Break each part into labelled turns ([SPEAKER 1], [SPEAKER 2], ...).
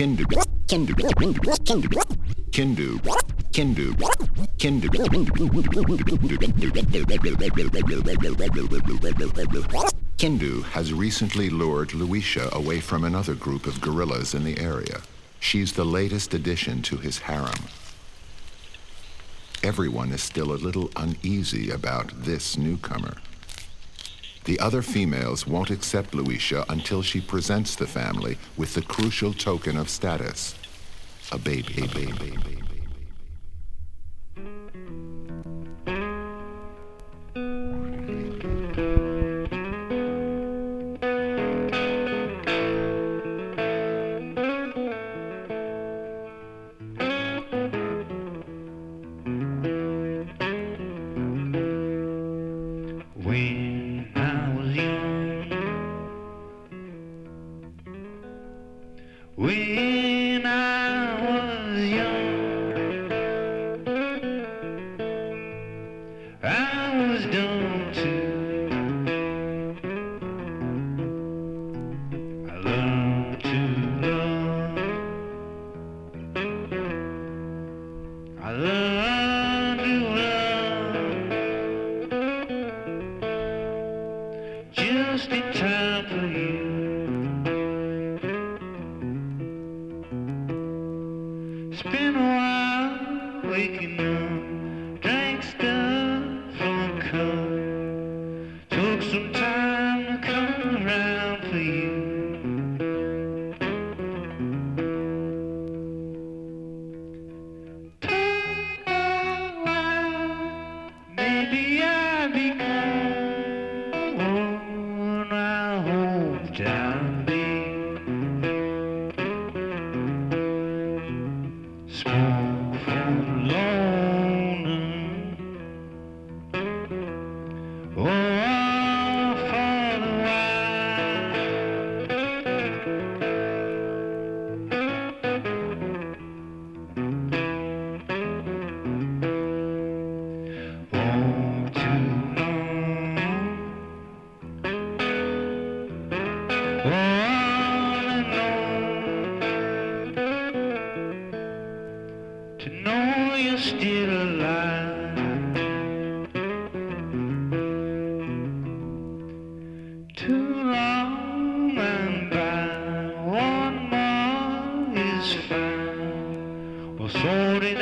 [SPEAKER 1] Kindu. Kindu. Kindu. Kindu. Kindu. Kindu. Kindu has recently lured Luisha away from another group of gorillas in the area. She's the latest addition to his harem. Everyone is still a little uneasy about this newcomer. The other females won't accept Luisha until she presents the family with the crucial token of status a baby. A baby.
[SPEAKER 2] Shorty,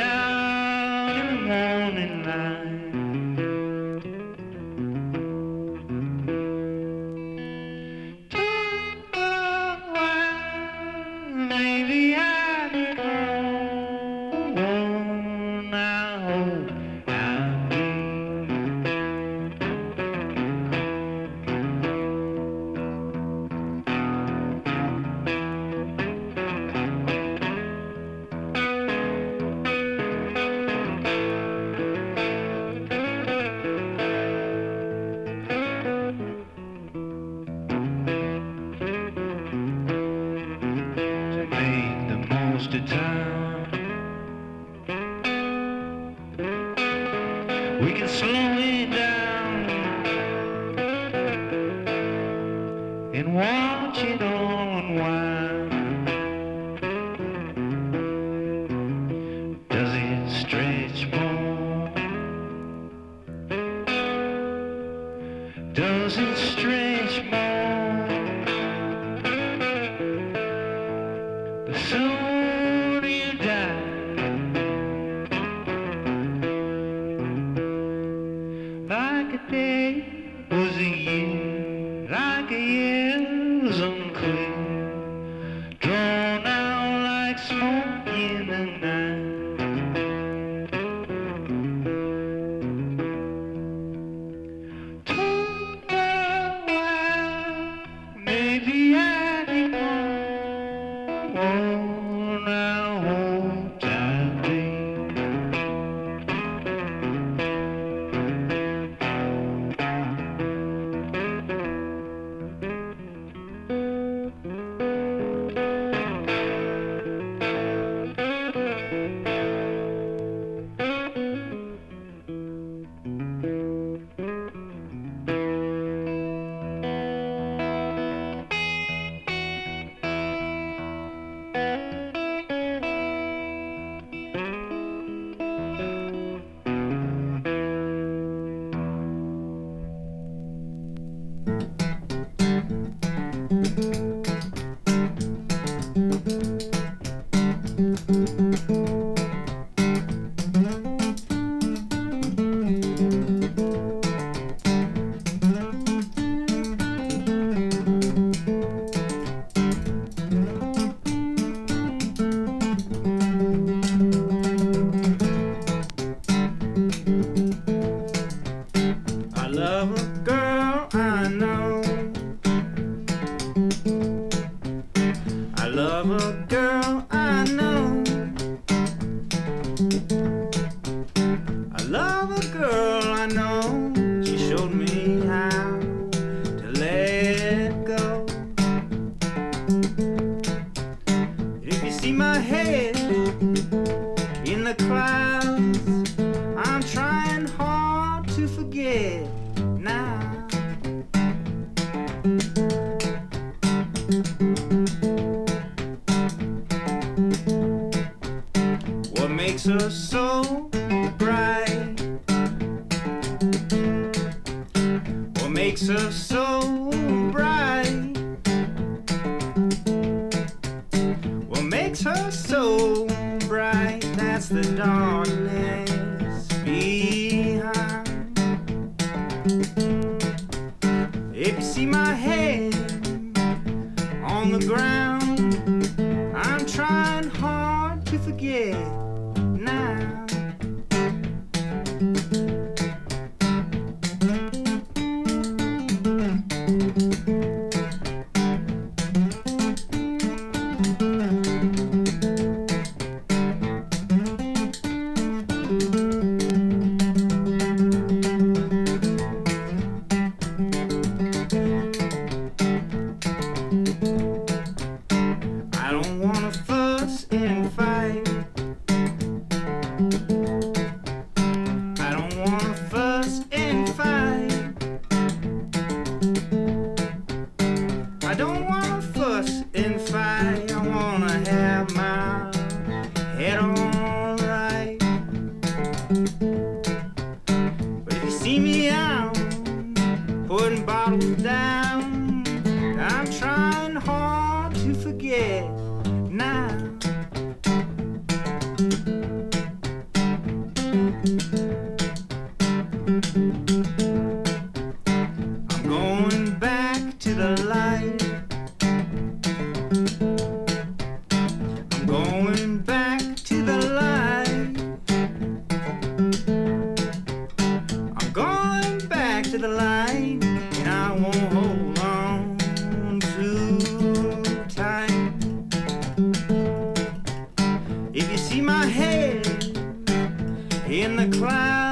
[SPEAKER 2] in the
[SPEAKER 3] clouds,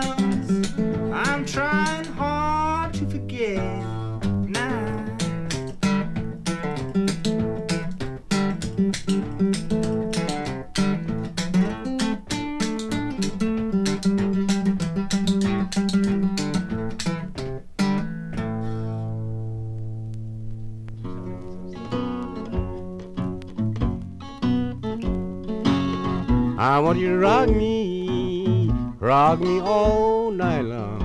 [SPEAKER 3] me
[SPEAKER 4] all night long.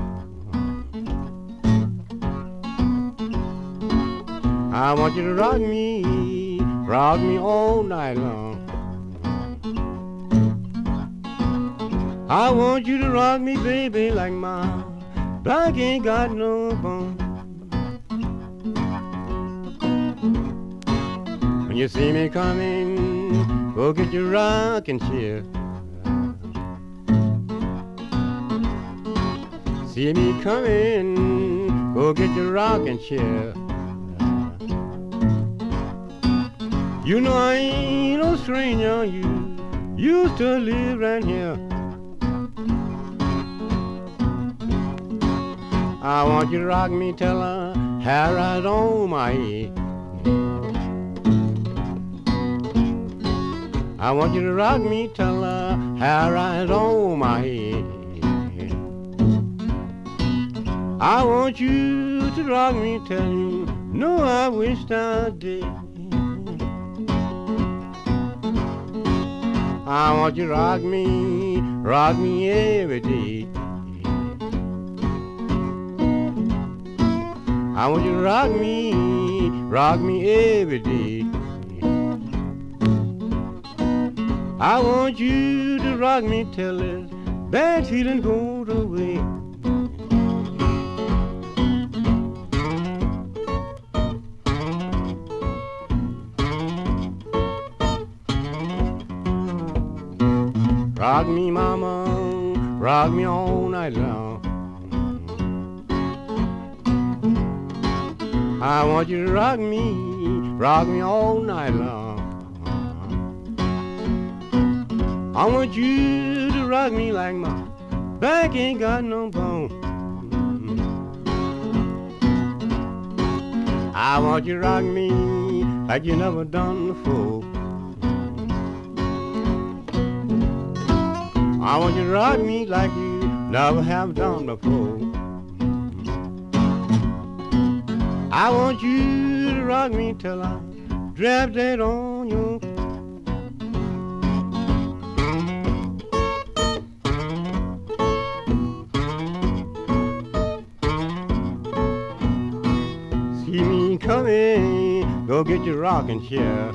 [SPEAKER 4] I want you to rock me, rock me all night long. I want you to rock me, baby, like my back ain't got no bone. When you see me coming, go get your rocking chair. See me coming, go get your rocking chair. You know I ain't no stranger, you used to live right here. I want you to rock me till I hair right on my head. I want you to rock me till I hair right on my head. I want you to rock me till you know I wish I did. I want you to rock me, rock me every day. I want you to rock me, rock me every day. I want you to rock me till this bad feeling goes away. Rock me, mama, rock me all night long. I want you to rock me, rock me all night long.
[SPEAKER 5] I want you to rock me like my back ain't got no bone. I want you to rock me like you never done before. I want you to rock me like you never have done before. I want you to rock me till I drop dead on you. See me coming. Go get your rocking chair.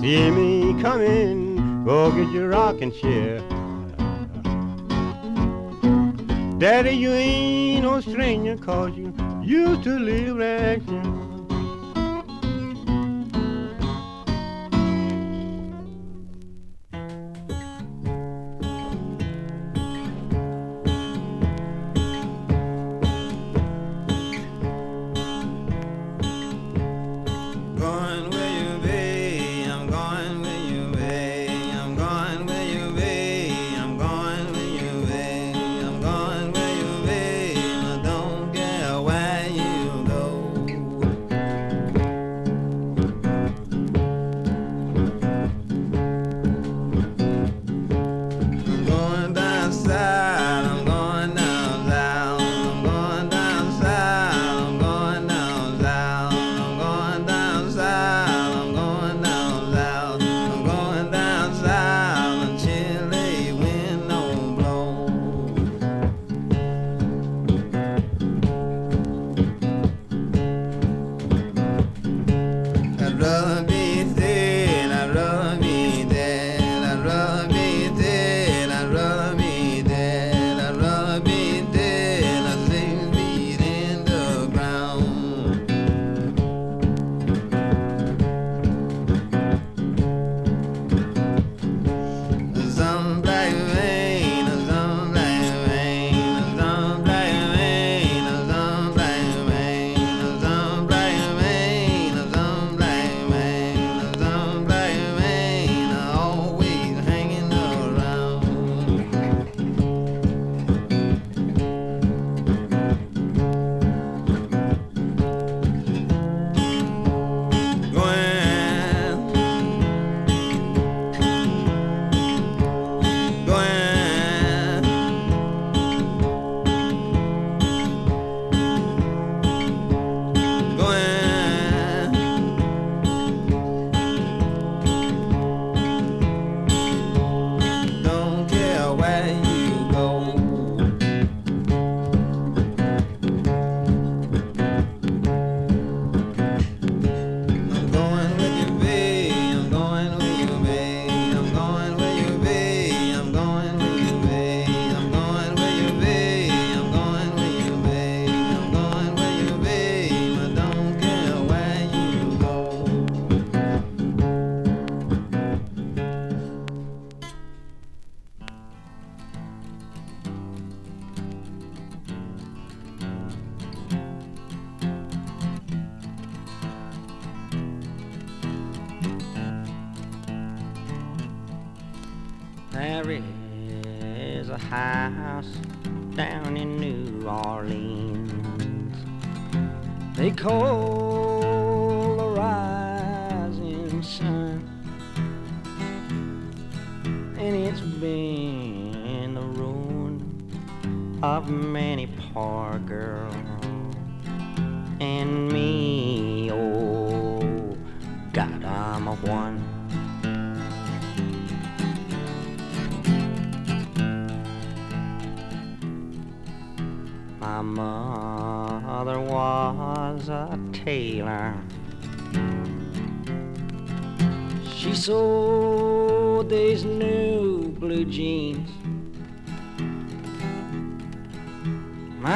[SPEAKER 5] See me Come in, Go get your rocking chair. Daddy, you ain't no stranger, cause you used to live right here.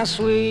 [SPEAKER 6] sweet.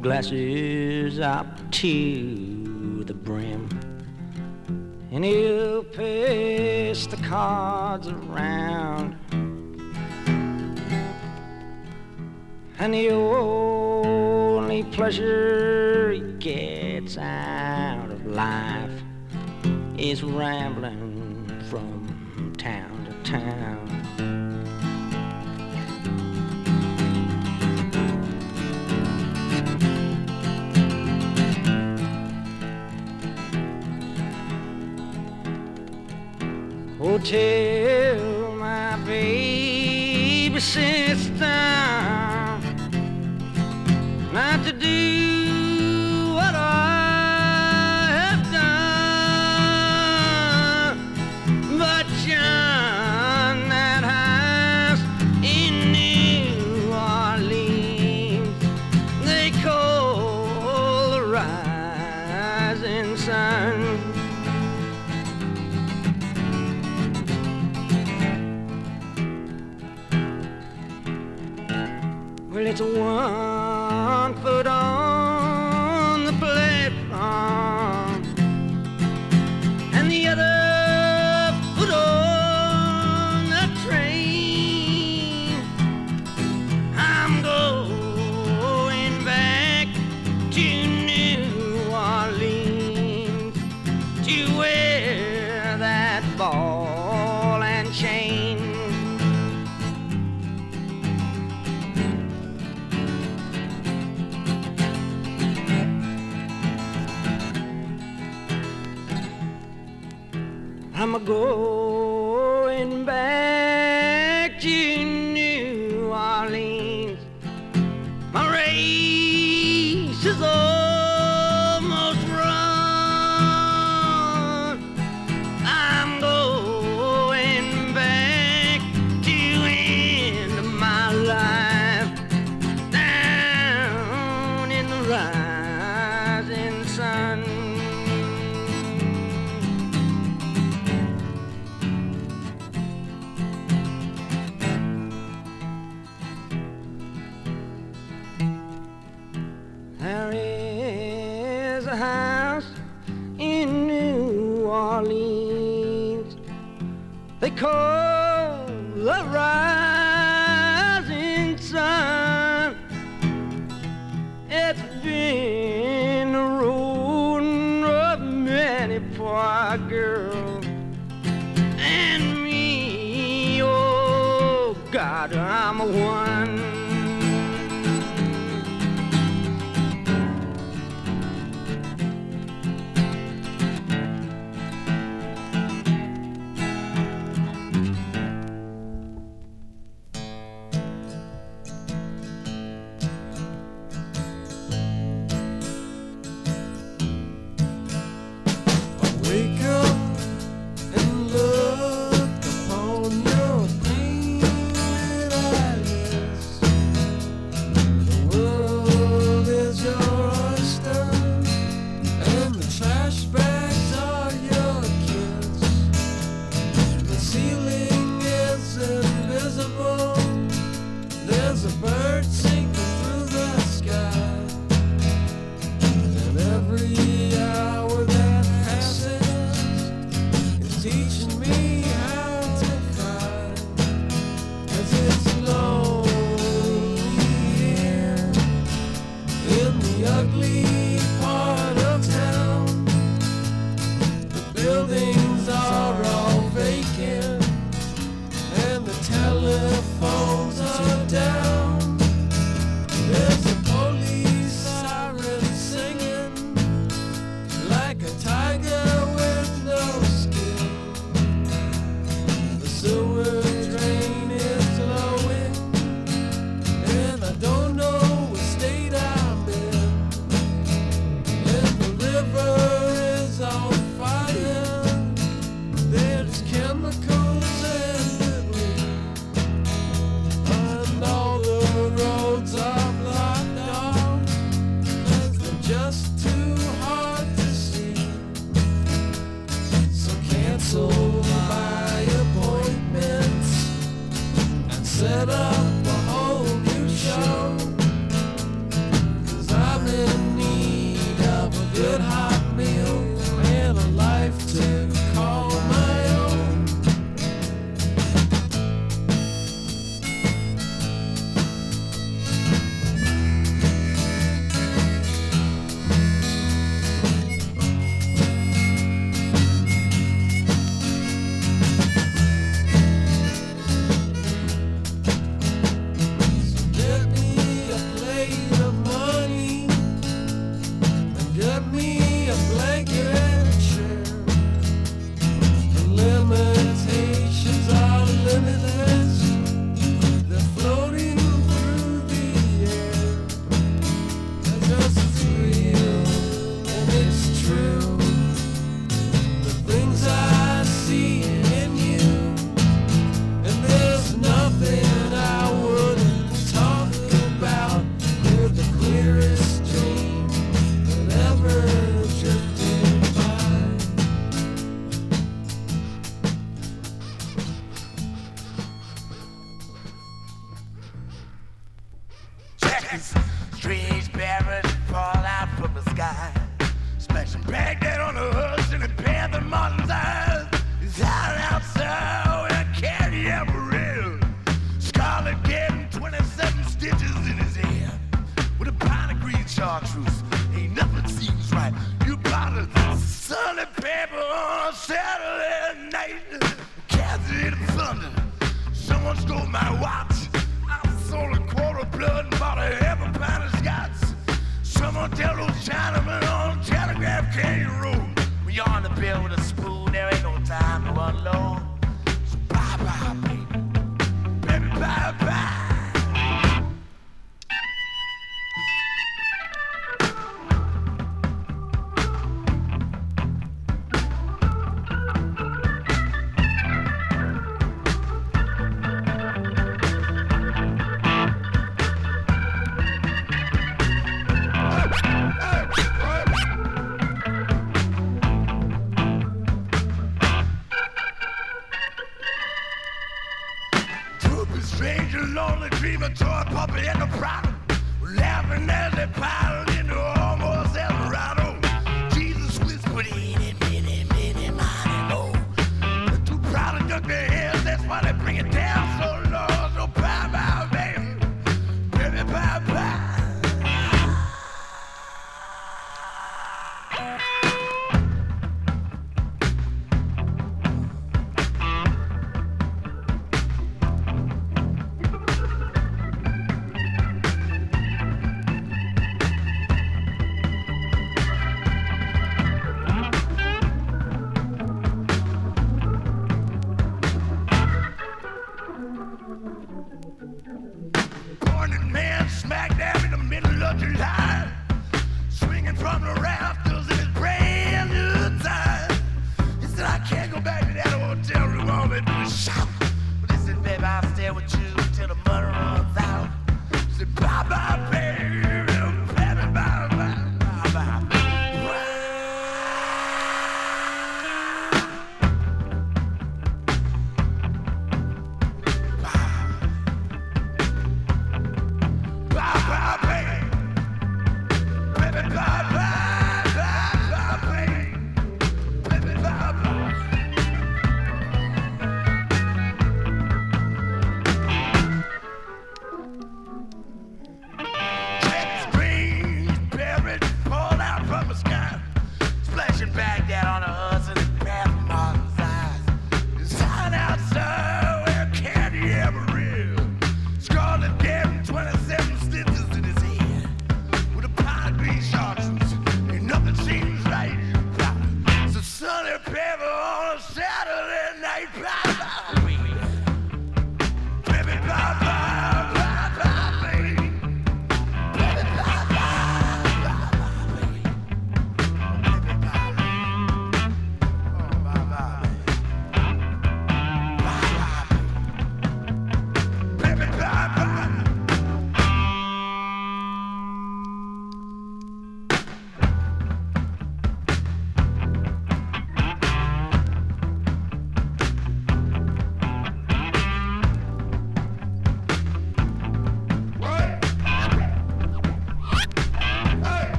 [SPEAKER 6] glasses up to the brim. And he'll pass the cards around. And the only pleasure he gets out of life is rambling from town to town. Tell my baby sister not to do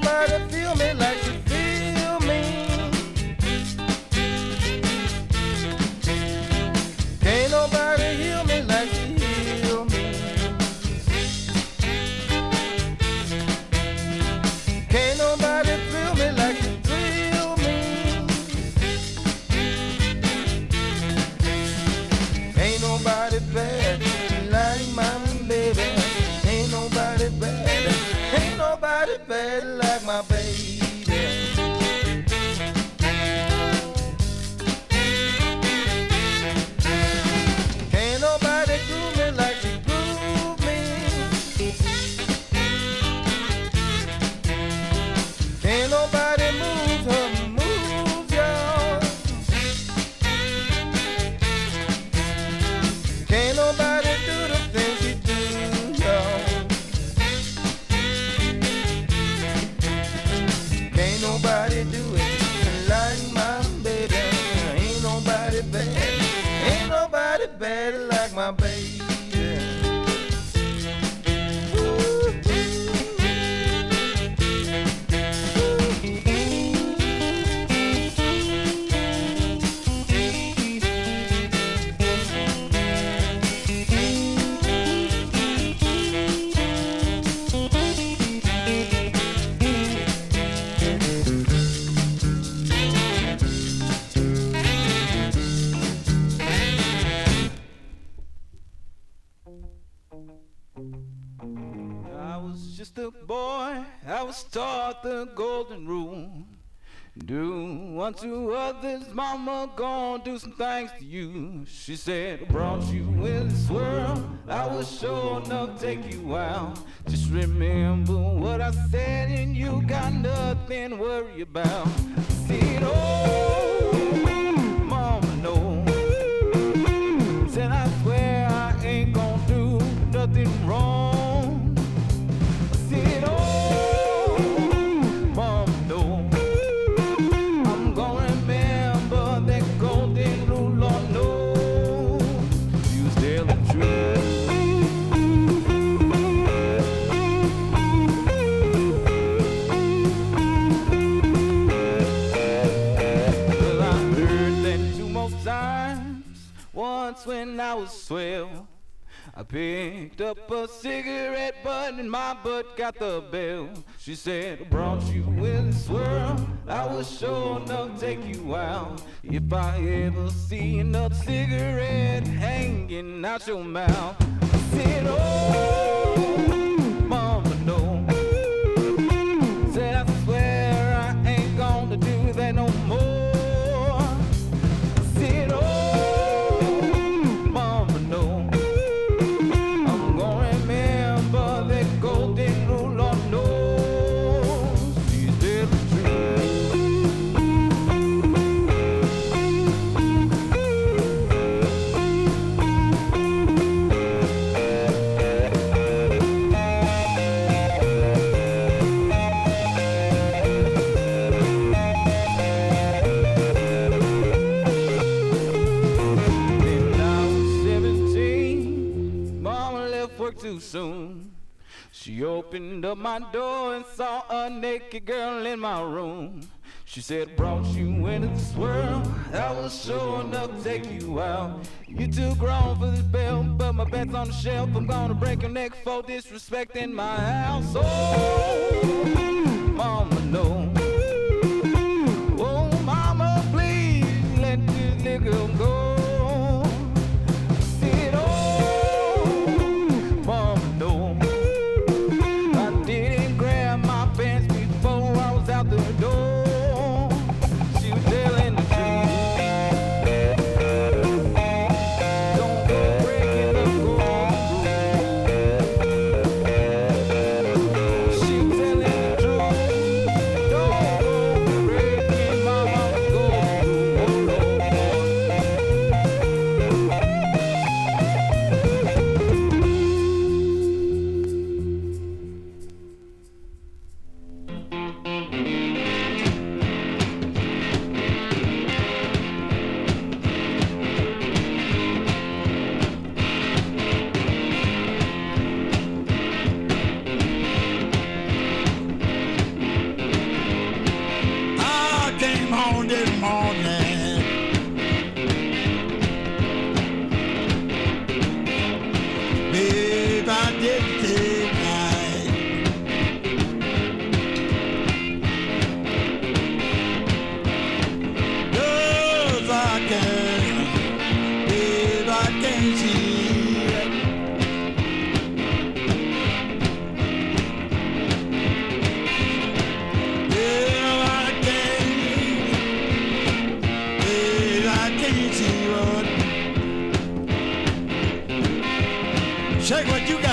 [SPEAKER 3] Can't
[SPEAKER 7] some things to you. She said, I brought you in this world, I was sure enough take you out. Just remember what I said, and you got nothing to worry about. I said, oh, Once when I was twelve. I picked up a cigarette butt and my butt got the bell. She said, I brought you in this world. I was sure enough take you out. If I ever see another cigarette hanging out your mouth, I said, Oh, soon. She opened up my door and saw a naked girl in my room. She said, brought you into this world. I was sure enough take you out. You too grown for this bell, but my bed's on the shelf. I'm gonna break your neck for disrespecting my house. Oh, mama, no.
[SPEAKER 8] What. What you got,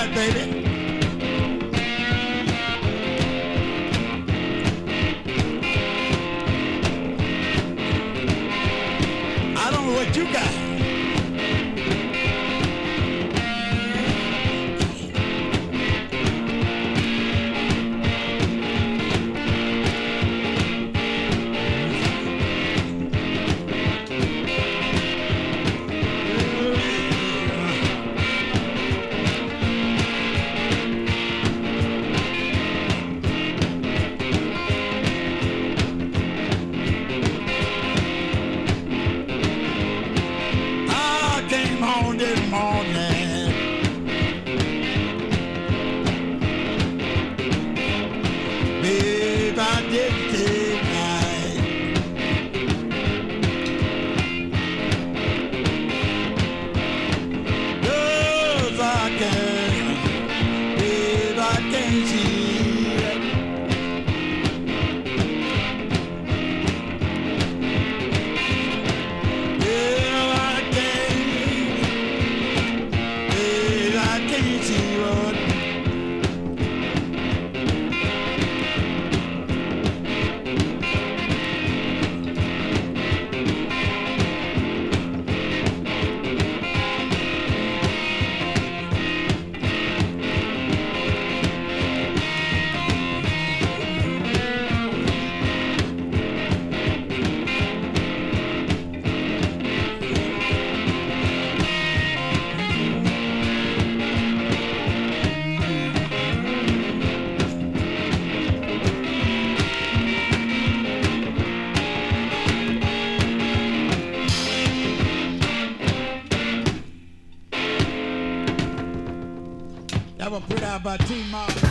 [SPEAKER 8] That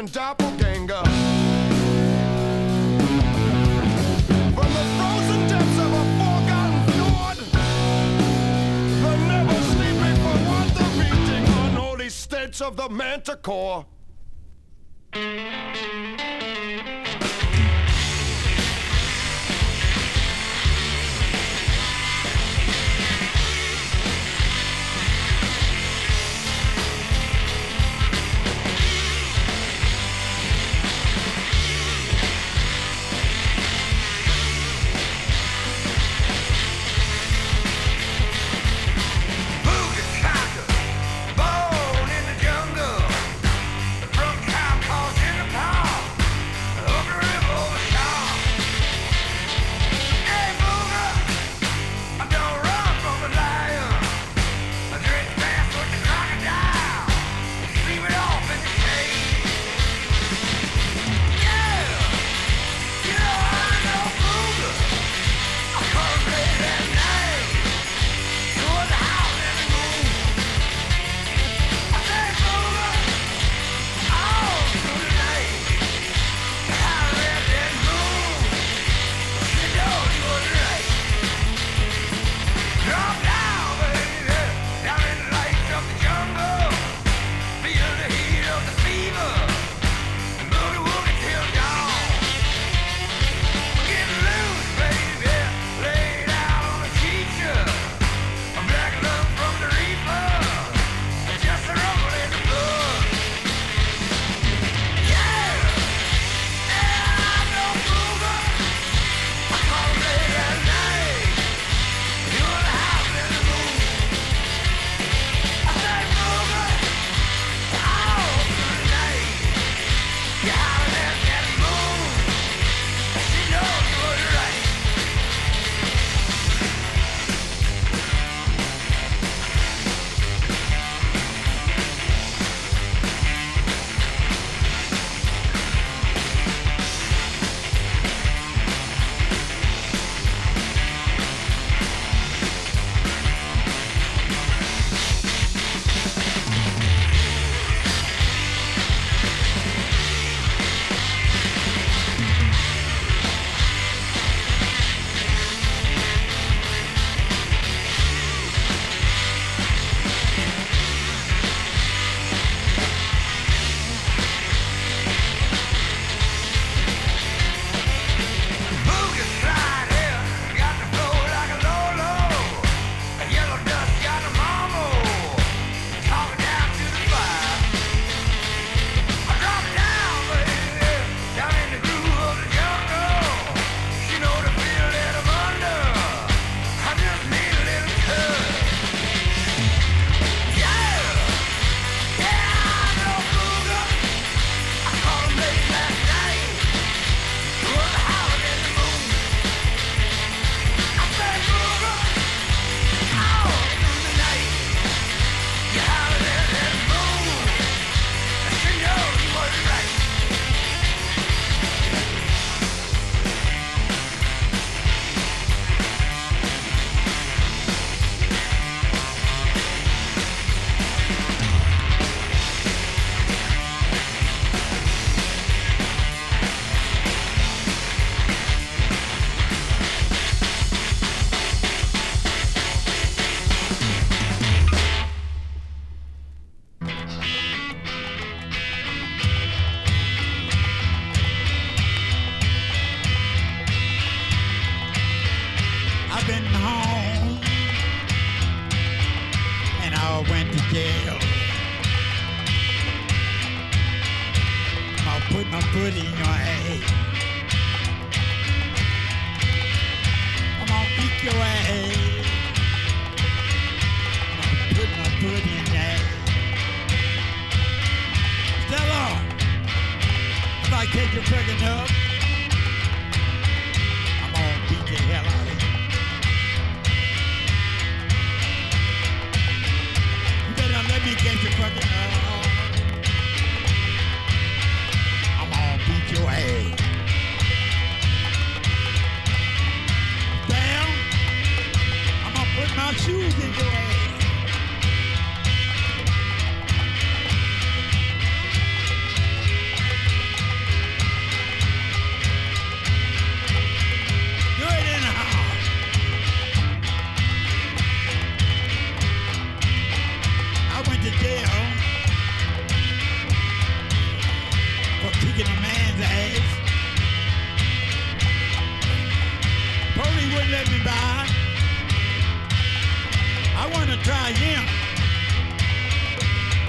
[SPEAKER 9] European doppelganger. From the frozen depths of a forgotten fjord, never sleeping for unholy states of the manticore.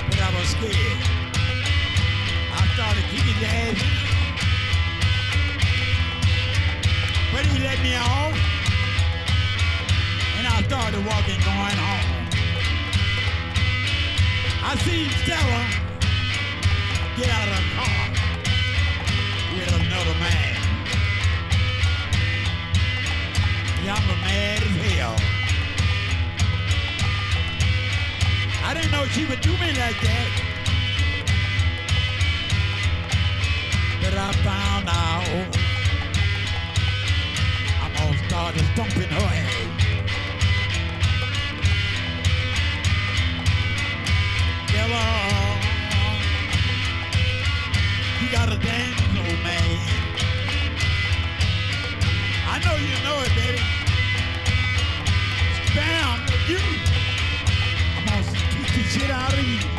[SPEAKER 10] but I was scared. I. But he let me off, and I started walking going home. I seen get out of the car with another man. Yeah, I'm mad as hell. I didn't know she would do me like that. But I found out. I'm gonna start dumping her head. You got a dance, old man. I know you know it, baby. Damn, you.
[SPEAKER 11] Gerard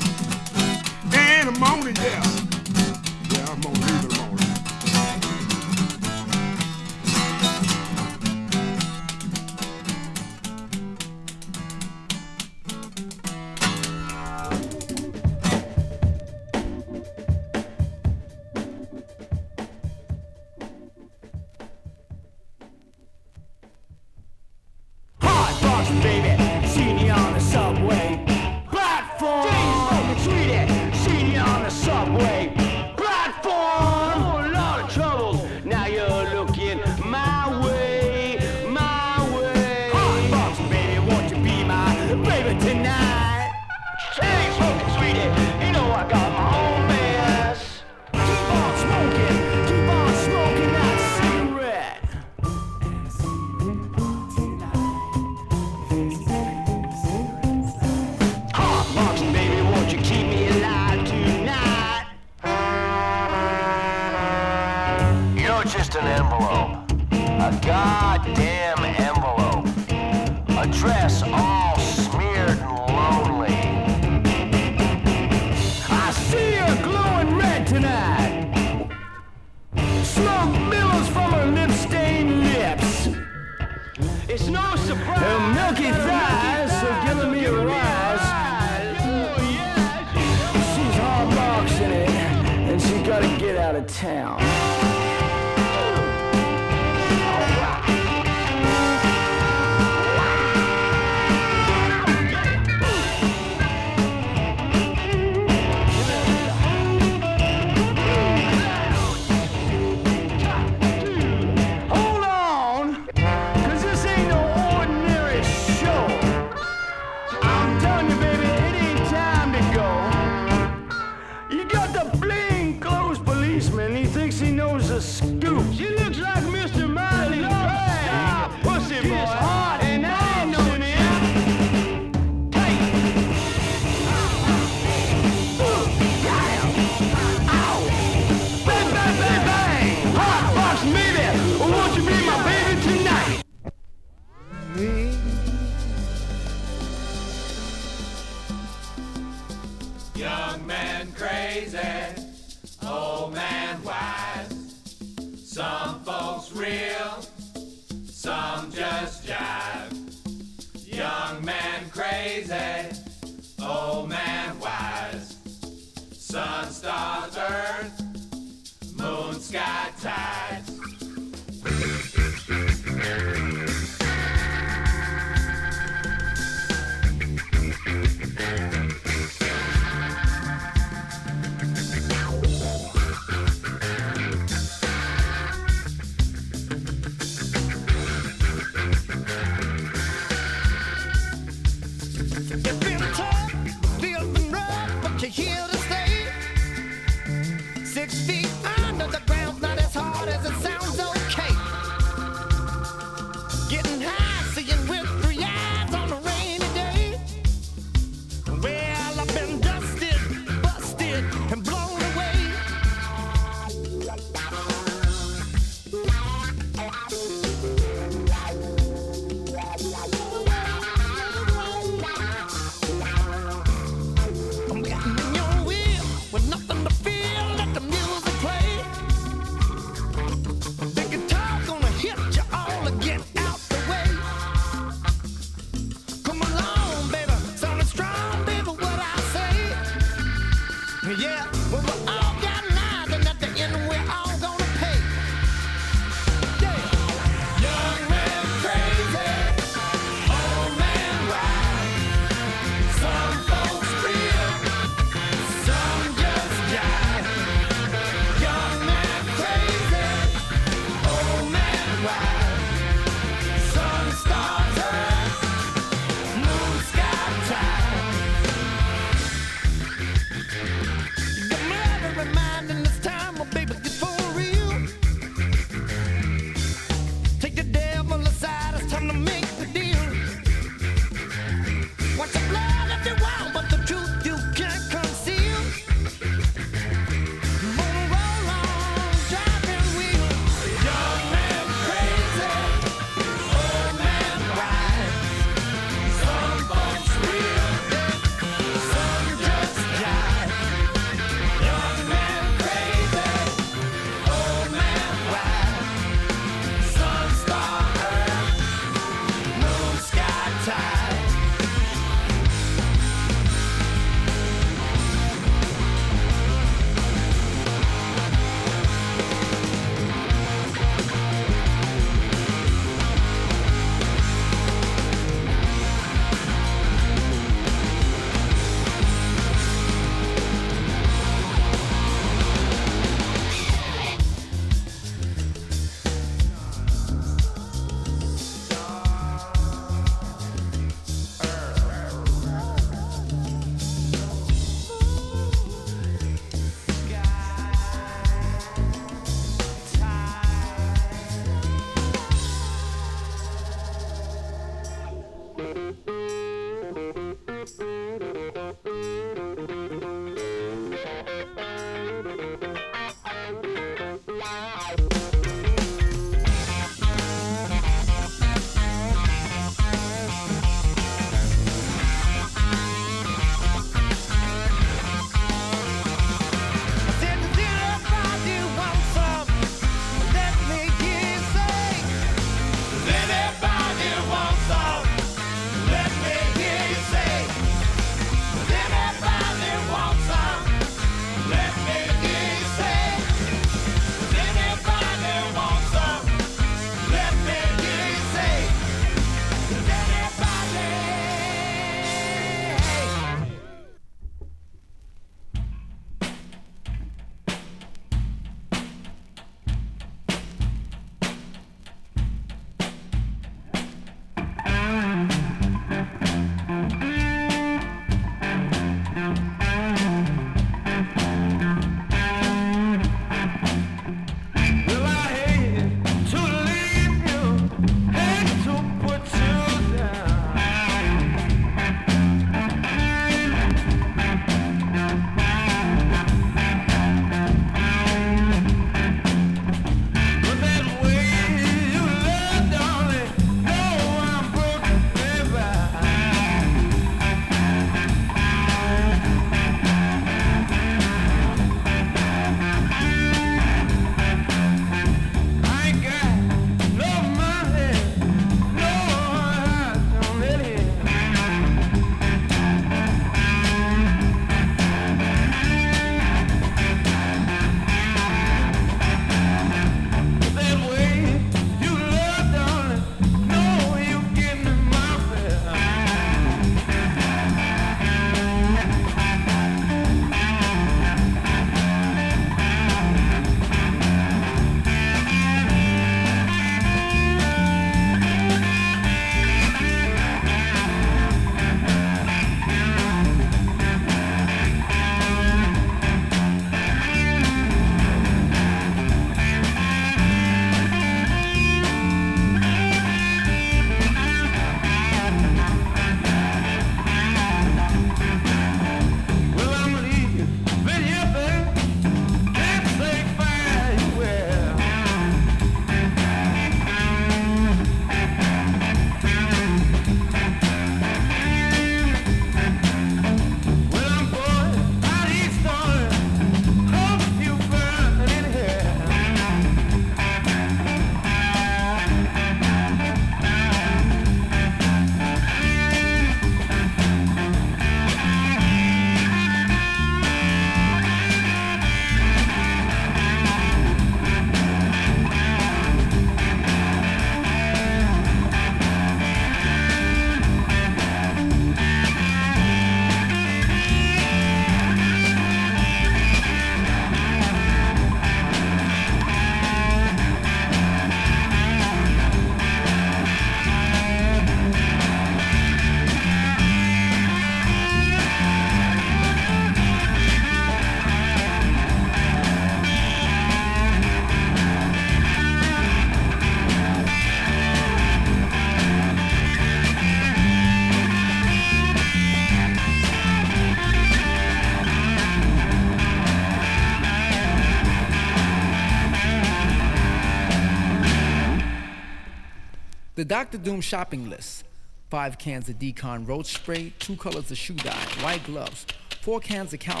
[SPEAKER 11] Dr. Doom shopping list. Five cans of Decon roach spray, two colors of shoe dye, white gloves, four cans of cow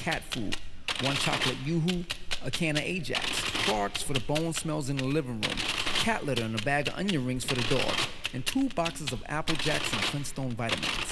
[SPEAKER 11] cat food, one chocolate yoo-hoo, a can of Ajax, Clarks for the bone smells in the living room, cat litter and a bag of onion rings for the dog, and two boxes of Apple Jacks and Flintstone vitamins.